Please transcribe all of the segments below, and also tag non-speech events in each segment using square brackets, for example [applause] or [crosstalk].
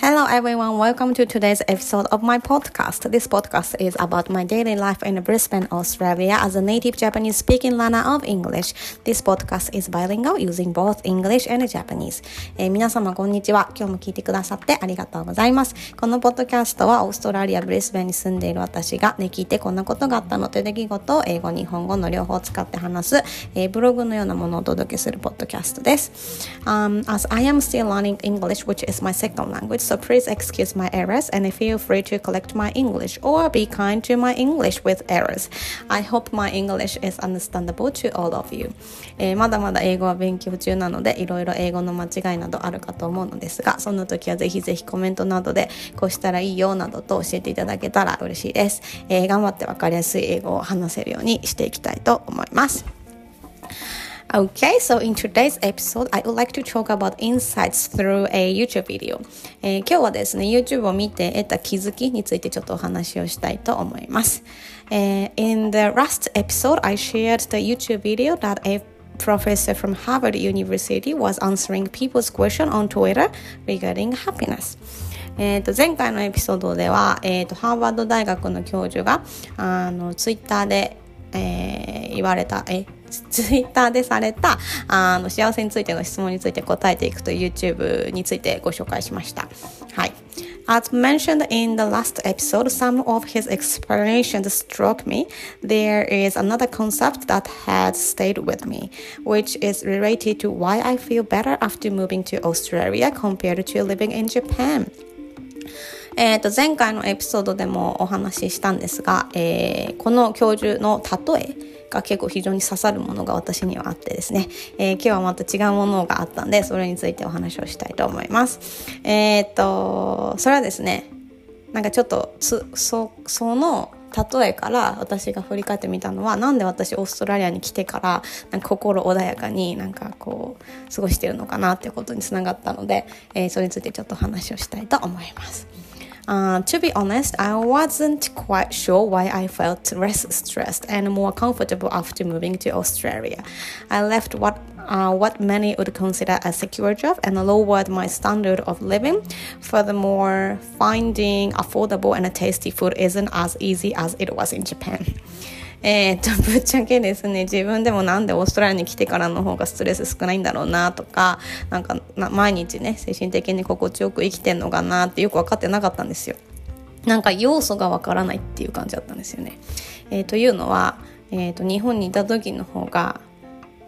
Hello everyone, welcome to today's episode of my podcast. This podcast is about my daily life in Brisbane, Australia as a native Japanese speaking learner of English. This podcast is bilingual using both English and Japanese. えー、皆様こんにちは。今日も聞いてくださってありがとうございます。このポッドキャストはオーストラリア・ブリスベンに住んでいる私がね、聞いてこんなことがあったのという出来事を英語、日本語の両方を使って話す、えー、ブログのようなものをお届けするポッドキャストです。Um, as I am still learning English, which is my second language, so please excuse my errors and feel free to correct my English or be kind to my English with errors. I hope my English is understandable to all of you. えー、まだまだ英語は勉強中なのでいろいろ英語の間違いなどあるかと思うのですがそんな時はぜひぜひコメントなどでこうしたらいいよなどと教えていただけたら嬉しいです。えー、頑張ってわかりやすい英語を話せるようにしていきたいと思います。Okay, so in today's episode, I would like to talk about insights through a YouTube video. えー、今日はですね、YouTube を見て得た気づきについてちょっとお話をしたいと思います。えー、in the last episode, I shared the YouTube video that a professor from Harvard University was answering people's question on Twitter regarding happiness. えー、と前回のエピソードでは、えー、とハーバード大学の教授があのツイッターで、えー、言われたえ ツイッターでされたあの幸せについての質問について答えていくという YouTube についてご紹介しました。はい。As mentioned in the last episode, some of his explanations struck me. There is another concept that has stayed with me, which is related to why I feel better after moving to Australia compared to living in Japan. えー、と前回のエピソードでもお話ししたんですが、えー、この教授の例えが結構非常に刺さるものが私にはあってですね、えー、今日はまた違うものがあったんでそれについてお話をしたいと思います。えー、とそれはですねなんかちょっとその例えから私が振り返ってみたのはなんで私オーストラリアに来てからなんか心穏やかになんかこう過ごしてるのかなっていうことにつながったので、えー、それについてちょっとお話をしたいと思います。Uh, to be honest, I wasn't quite sure why I felt less stressed and more comfortable after moving to Australia. I left what uh, what many would consider a secure job and lowered my standard of living. Furthermore, finding affordable and tasty food isn't as easy as it was in Japan. えー、っとぶっちゃけですね自分でもなんでオーストラリアに来てからの方がストレス少ないんだろうなとかなんか毎日ね精神的に心地よく生きてんのかなってよく分かってなかったんですよ。なんか要素がわからないっていう感じだったんですよね。えー、というのは、えーと日本にいた時の方が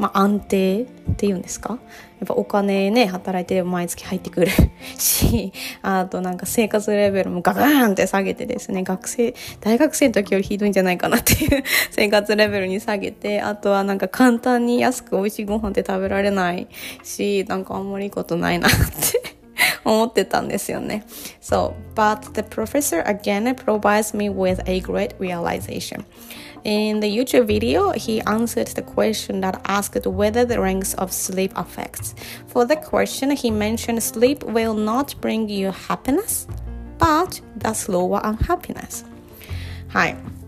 まあ、安定っていうんですか？やっぱお金ね働いて毎月入ってくる [laughs] しあとなんか生活レベルもガガーンって下げてですね学生大学生の時よりひどいんじゃないかなっていう [laughs] 生活レベルに下げてあとはなんか簡単に安く美味しいご飯って食べられないしなんかあんまりいいことないなって [laughs] 思ってたんですよね。So, but the professor again provides me with a great realization. In the YouTube video, he answered the question that asked whether the ranks of sleep affects. For the question, he mentioned sleep will not bring you happiness, but does lower unhappiness. はい。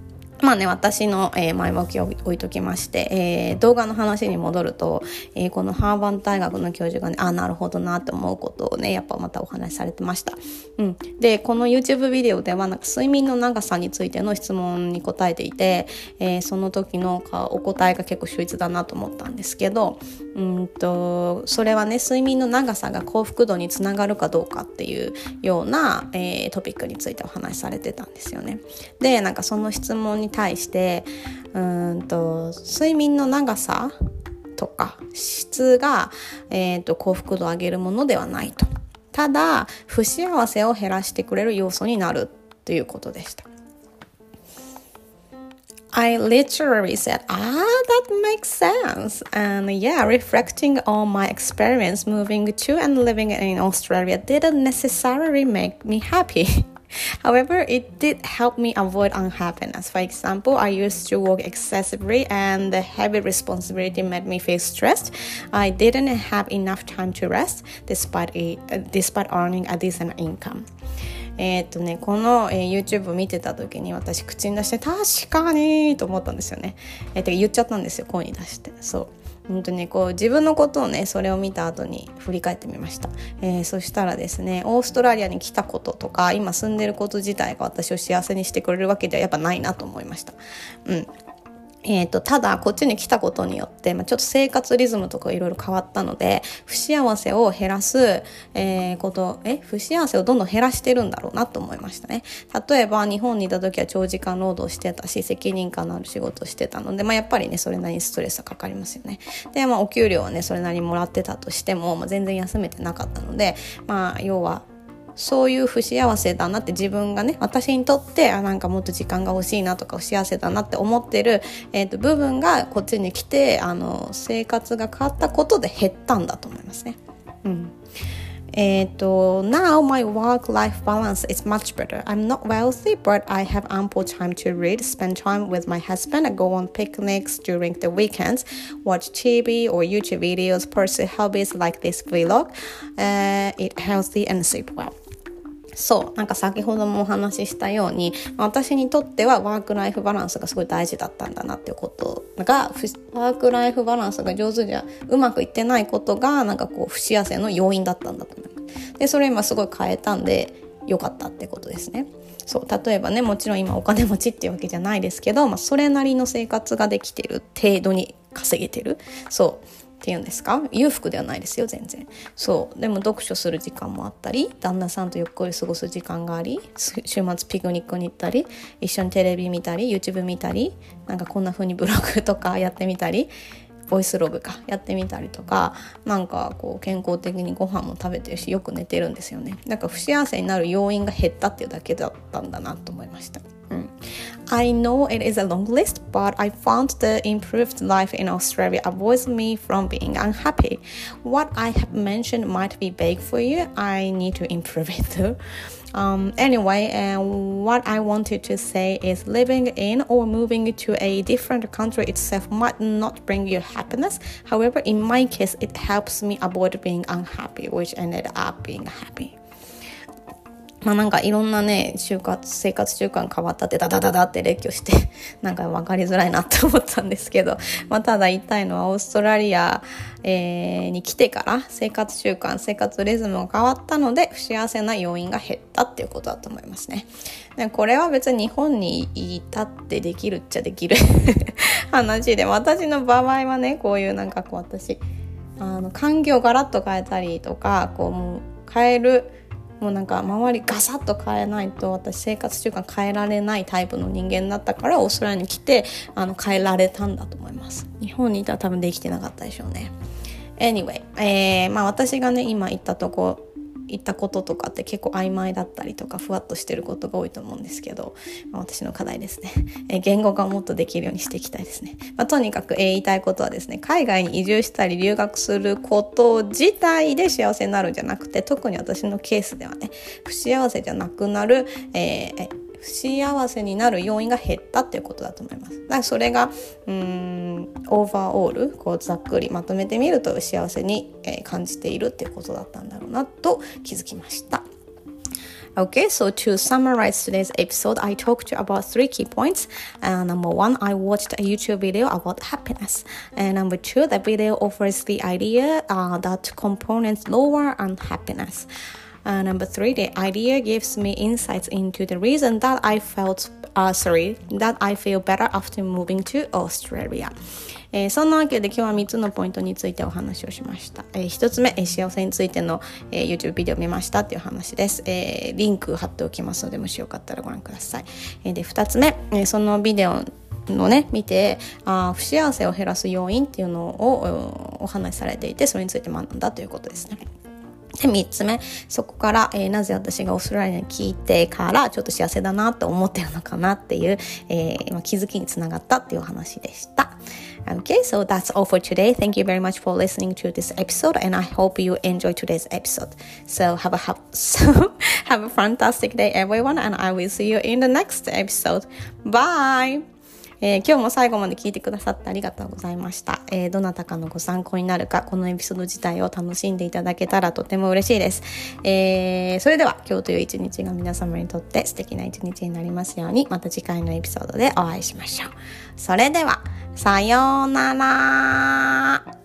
まあね、私の、えー、前置きを置いときまして、えー、動画の話に戻ると、えー、このハーバード大学の教授がね、あ、なるほどなって思うことをね、やっぱまたお話しされてました。うん。で、この YouTube ビデオでは、なんか睡眠の長さについての質問に答えていて、えー、その時のお答えが結構秀逸だなと思ったんですけど、うんと、それはね、睡眠の長さが幸福度につながるかどうかっていうような、えー、トピックについてお話しされてたんですよね。で、なんかその質問に対してうんと睡眠の長さとか質が、えーと、幸福度を上げるものではないとただ不幸せを減らしてくれる要素になるということでした。I literally said, ah, that makes sense. And yeah, reflecting on my experience moving to and living in Australia didn't necessarily make me happy. However, it did help me avoid unhappiness. For example, I used to work excessively and the heavy responsibility made me feel stressed. I didn't have enough time to rest despite, a, despite earning a decent income. えー、っとね、この、えー、YouTube を見てた時に私口に出して確かにと思ったんですよね。えー、てか言っちゃったんですよ声に出してそう 本当にこう自分のことをねそれを見た後に振り返ってみました、えー、そしたらですねオーストラリアに来たこととか今住んでること自体が私を幸せにしてくれるわけではやっぱないなと思いました。うん。えーと、ただこっちに来たことによって、まあ、ちょっと生活リズムとかいろいろ変わったので不幸せを減らす、えー、ことえ？不幸せをどんどん減らしてるんだろうなと思いましたね。例えば日本にいた時は長時間労働してたし責任感のある仕事をしてたので、まあ、やっぱりねそれなりにストレスがかかりますよね。で、まあ、お給料はねそれなりにもらってたとしても、まあ、全然休めてなかったのでまあ要はそういう不幸せだなって自分がね私にとってあなんかもっと時間が欲しいなとか不幸せだなって思ってる、えーと、部分がこっちに来てあの生活が変わったことで減ったんだと思いますね。うんえっと、now my work-life balance is much better. I'm not wealthy, but I have ample time to read, spend time with my husband, go on picnics during the weekends, watch TV or YouTube videos, pursue hobbies like this vlog, uh, eat healthy and sleep well. そうなんか先ほどもお話ししたように私にとってはワークライフバランスがすごい大事だったんだなっていうことがワークライフバランスが上手じゃうまくいってないことがなんかこう不幸せの要因だったんだと思いますでそれ今すごい変えたんで良かったってことですね。そう例えばねもちろん今お金持ちっていうわけじゃないですけど、まあ、それなりの生活ができてる程度に稼げてる。そう。ていうんですか？裕福ではないですよ全然。そう。でも読書する時間もあったり旦那さんとゆっくり過ごす時間があり週末ピクニックに行ったり一緒にテレビ見たり YouTube 見たりなんかこんな風にブログとかやってみたりボイスログかやってみたりとかなんかこう健康的にご飯も食べてるしよく寝てるんですよね。だか不幸せになる要因が減ったっていうだけだったんだなと思いました。うん I know it is a long list, but I found the improved life in Australia avoids me from being unhappy. What I have mentioned might be vague for you. I need to improve it too. Um, anyway, uh, what I wanted to say is living in or moving to a different country itself might not bring you happiness. However, in my case, it helps me avoid being unhappy, which ended up being happy. まあなんかいろんなね、就活、生活習慣変わったってダダダダって列挙して、[laughs] なんか分かりづらいなって思ったんですけど、[laughs] まあただ言いたいのはオーストラリア、えー、に来てから生活習慣、生活リズムが変わったので、不幸せな要因が減ったっていうことだと思いますね。でこれは別に日本にいたってできるっちゃできる [laughs] 話で、私の場合はね、こういうなんかこう私、あの、環境をガラッと変えたりとか、こうもう変える、もうなんか周りガサッと変えないと私生活習慣変えられないタイプの人間だったからオーストラリアに来てあの変えられたんだと思います。日本にいたら多分できてなかったでしょうね。Anyway、えー、まあ私がね今言ったとこ言ったこととかって結構曖昧だったりとかふわっとしてることが多いと思うんですけど、まあ、私の課題ですね、[laughs] え言語化をもっとできるようにしていきたいですね、まあ、とにかく、え言いたいことはですね海外に移住したり留学すること自体で幸せになるんじゃなくて特に私のケースではね不幸せじゃなくなる、えー不幸せになる要因が減ったっていうことだと思います。だからそれがうんオーバーオールこうざっくりまとめてみると幸せに、え、感じているっていうことだったんだろうなと気づきました。Okay, so to summarize today's episode, I talked about three key points. Uh, number one, I watched a YouTube video about happiness. And number two, the video offers the idea uh, that components lower unhappiness. Uh, number three, the idea gives me insights into the reason that I felt, uh, sorry, that I feel better after moving to Australia. えー、そんなわけで今日は3つのポイントについてお話をしました。えー、1つ目、えー、幸せについての、えー、YouTube ビデオ見ましたっていう話です。えー、リンク貼っておきますので、もしよかったらご覧ください。えー、で、2つ目、えー、そのビデオのね、見て、あ不幸せを減らす要因っていうのをお話しされていて、それについて学んだということですね。で、3つ目、そこから、えー、なぜ私がオーストラリアに聞いてから、ちょっと幸せだなと思ってるのかなっていう、えー、気づきにつながったっていうお話でした。Okay, so that's all for today. Thank you very much for listening to this episode, and I hope you enjoy today's episode. So have a have, so have a fantastic day, everyone, and I will see you in the next episode. Bye. えー、今日も最後まで聞いてくださってありがとうございました。えー、どなたかのご参考になるか、このエピソード自体を楽しんでいただけたらとても嬉しいです。えー、それでは今日という一日が皆様にとって素敵な一日になりますように、また次回のエピソードでお会いしましょう。それでは、さようなら。